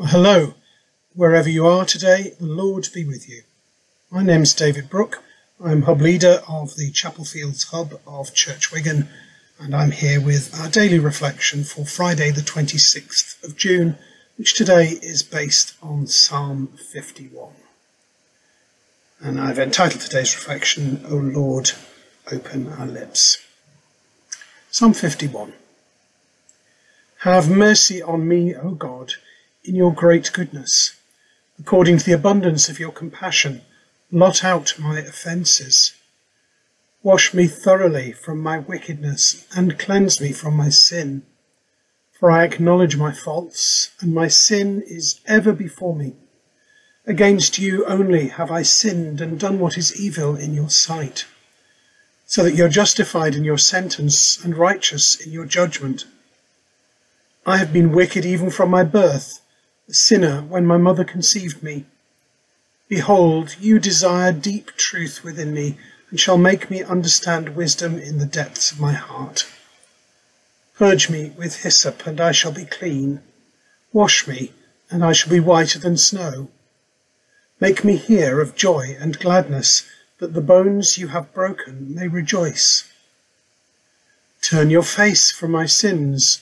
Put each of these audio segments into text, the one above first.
Hello, wherever you are today, the Lord be with you. My name's David Brooke. I'm hub leader of the Chapel Fields hub of Church Wigan, and I'm here with our daily reflection for Friday, the 26th of June, which today is based on Psalm 51. And I've entitled today's reflection, O Lord, open our lips. Psalm 51. Have mercy on me, O God, in your great goodness. According to the abundance of your compassion, blot out my offences. Wash me thoroughly from my wickedness and cleanse me from my sin. For I acknowledge my faults, and my sin is ever before me. Against you only have I sinned and done what is evil in your sight, so that you're justified in your sentence and righteous in your judgment. I have been wicked even from my birth, sinner when my mother conceived me. Behold, you desire deep truth within me, and shall make me understand wisdom in the depths of my heart. Purge me with hyssop, and I shall be clean. Wash me, and I shall be whiter than snow. Make me hear of joy and gladness, that the bones you have broken may rejoice. Turn your face from my sins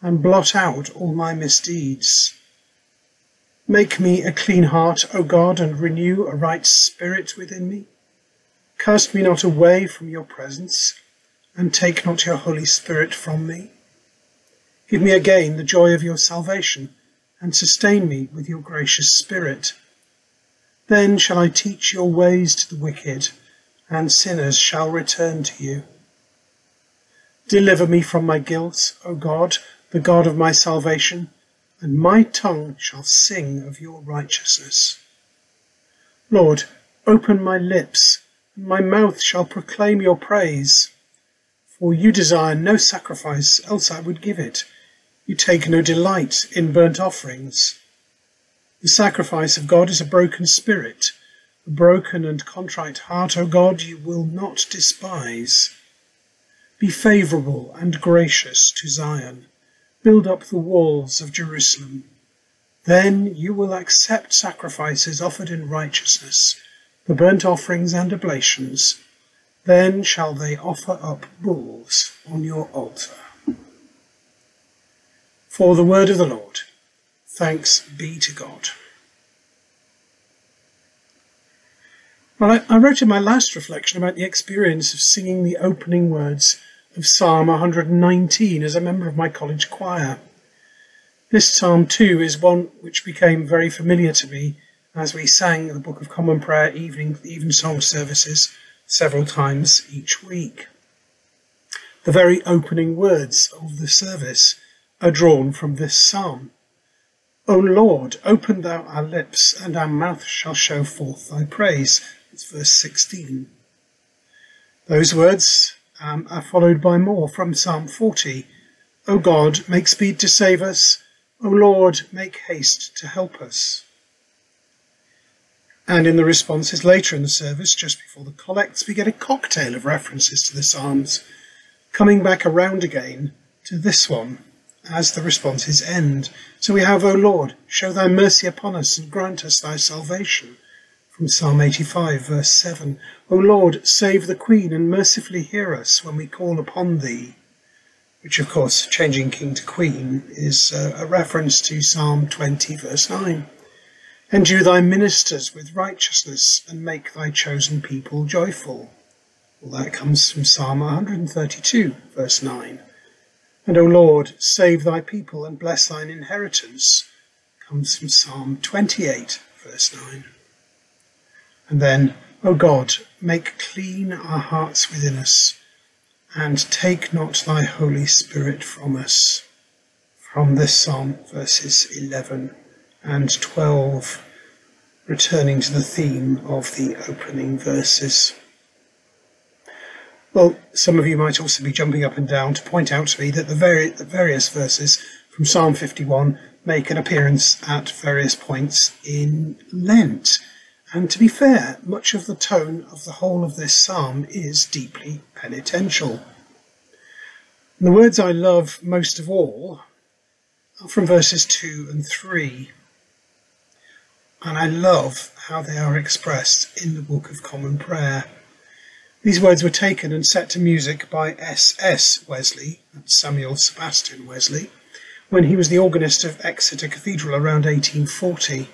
and blot out all my misdeeds. Make me a clean heart, O God, and renew a right spirit within me. Cast me not away from your presence, and take not your Holy Spirit from me. Give me again the joy of your salvation, and sustain me with your gracious Spirit. Then shall I teach your ways to the wicked, and sinners shall return to you. Deliver me from my guilt, O God, the God of my salvation, and my tongue shall sing of your righteousness. Lord, open my lips, and my mouth shall proclaim your praise. For you desire no sacrifice, else I would give it. You take no delight in burnt offerings. The sacrifice of God is a broken spirit. A broken and contrite heart, O God, you will not despise. Be favourable and gracious to Zion build up the walls of Jerusalem. Then you will accept sacrifices offered in righteousness, the burnt offerings and oblations. Then shall they offer up bulls on your altar. For the word of the Lord. Thanks be to God. Well, I, I wrote in my last reflection about the experience of singing the opening words of Psalm 119 as a member of my college choir. This psalm, too, is one which became very familiar to me as we sang the Book of Common Prayer evening evensong services several times each week. The very opening words of the service are drawn from this psalm. O Lord, open thou our lips, and our mouth shall show forth thy praise. It's verse 16. Those words um, are followed by more from Psalm 40. O God, make speed to save us. O Lord, make haste to help us. And in the responses later in the service, just before the collects, we get a cocktail of references to the Psalms, coming back around again to this one as the responses end. So we have, O Lord, show thy mercy upon us and grant us thy salvation from Psalm 85, verse 7. O Lord, save the Queen and mercifully hear us when we call upon thee. Which, of course, changing king to queen is uh, a reference to Psalm 20, verse 9. Endue thy ministers with righteousness and make thy chosen people joyful. Well, that comes from Psalm 132, verse 9. And, O Lord, save thy people and bless thine inheritance, comes from Psalm 28, verse 9. And then, O God, make clean our hearts within us, and take not thy Holy Spirit from us. From this psalm, verses 11 and 12, returning to the theme of the opening verses. Well, some of you might also be jumping up and down to point out to me that the, vari- the various verses from Psalm 51 make an appearance at various points in Lent. And to be fair, much of the tone of the whole of this psalm is deeply penitential. And the words I love most of all are from verses 2 and 3. and I love how they are expressed in the Book of Common Prayer. These words were taken and set to music by S.S. Wesley, Samuel Sebastian Wesley, when he was the organist of Exeter Cathedral around 1840.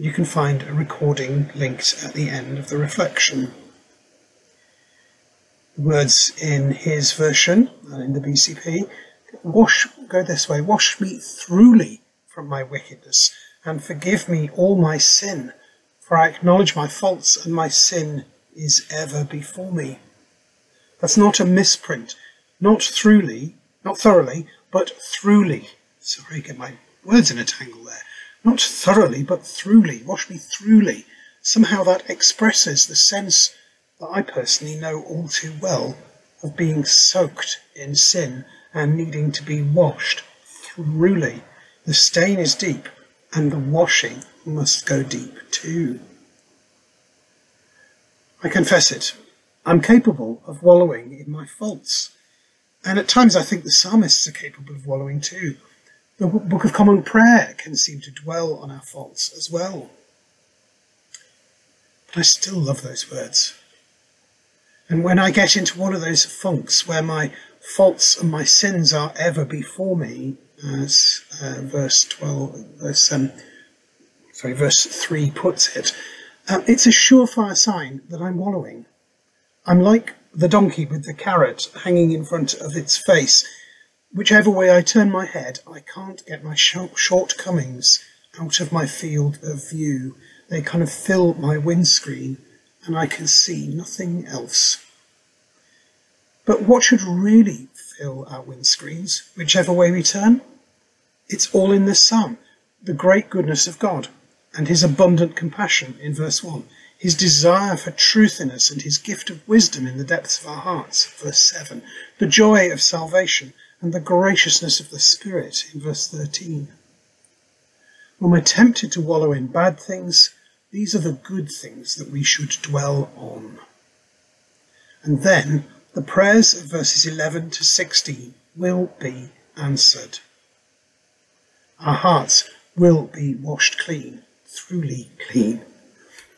You can find a recording linked at the end of the reflection. The words in his version and in the BCP wash go this way wash me throughly from my wickedness and forgive me all my sin for I acknowledge my faults and my sin is ever before me. That's not a misprint. Not throughly, not thoroughly, but throughly. Sorry, get my words in a tangle there. Not thoroughly, but throughly. Wash me throughly. Somehow that expresses the sense that I personally know all too well of being soaked in sin and needing to be washed throughly. The stain is deep, and the washing must go deep too. I confess it. I'm capable of wallowing in my faults. And at times I think the psalmists are capable of wallowing too. The Book of Common Prayer can seem to dwell on our faults as well. But I still love those words. And when I get into one of those funks where my faults and my sins are ever before me, as uh, verse 12, verse, um, sorry, verse 3 puts it, um, it's a surefire sign that I'm wallowing. I'm like the donkey with the carrot hanging in front of its face. Whichever way I turn my head, I can't get my shortcomings out of my field of view. They kind of fill my windscreen, and I can see nothing else. But what should really fill our windscreens, whichever way we turn? It's all in this psalm the great goodness of God and his abundant compassion in verse 1, his desire for truth in us and his gift of wisdom in the depths of our hearts, verse 7, the joy of salvation and the graciousness of the Spirit in verse 13. When we're tempted to wallow in bad things, these are the good things that we should dwell on. And then the prayers of verses 11 to 16 will be answered. Our hearts will be washed clean truly clean.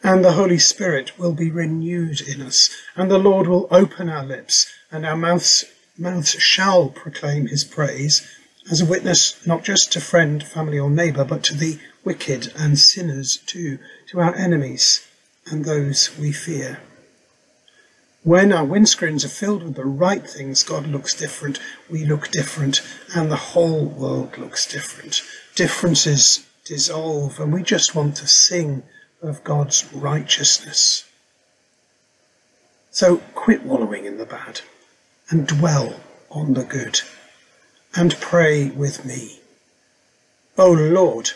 And the Holy Spirit will be renewed in us, and the Lord will open our lips, and our mouths, mouths shall proclaim his praise, as a witness not just to friend, family, or neighbour, but to the wicked and sinners too, to our enemies and those we fear. When our windscreens are filled with the right things, God looks different, we look different, and the whole world looks different. Differences dissolve, and we just want to sing of God's righteousness. So quit wallowing in the bad and dwell on the good and pray with me. O Lord,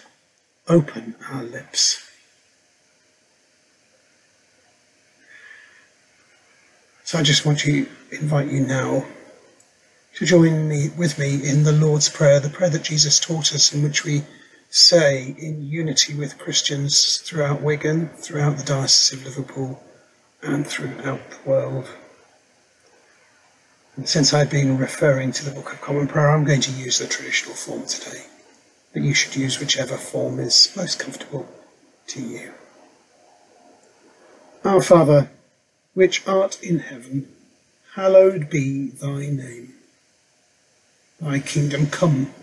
open our lips. So I just want to invite you now to join me with me in the Lord's Prayer, the prayer that Jesus taught us, in which we say in unity with Christians throughout Wigan, throughout the Diocese of Liverpool, and throughout the world. And since I've been referring to the Book of Common Prayer, I'm going to use the traditional form today, but you should use whichever form is most comfortable to you. Our Father, which art in heaven, hallowed be thy name. Thy kingdom come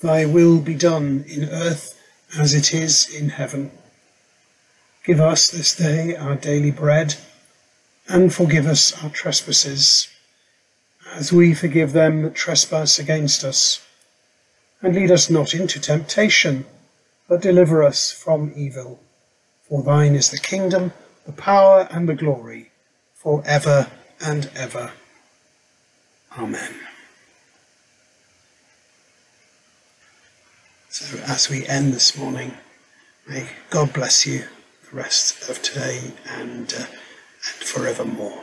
Thy will be done in earth as it is in heaven. Give us this day our daily bread, and forgive us our trespasses, as we forgive them that trespass against us. And lead us not into temptation, but deliver us from evil. For thine is the kingdom, the power, and the glory, for ever and ever. Amen. So as we end this morning, may God bless you the rest of today and, uh, and forevermore.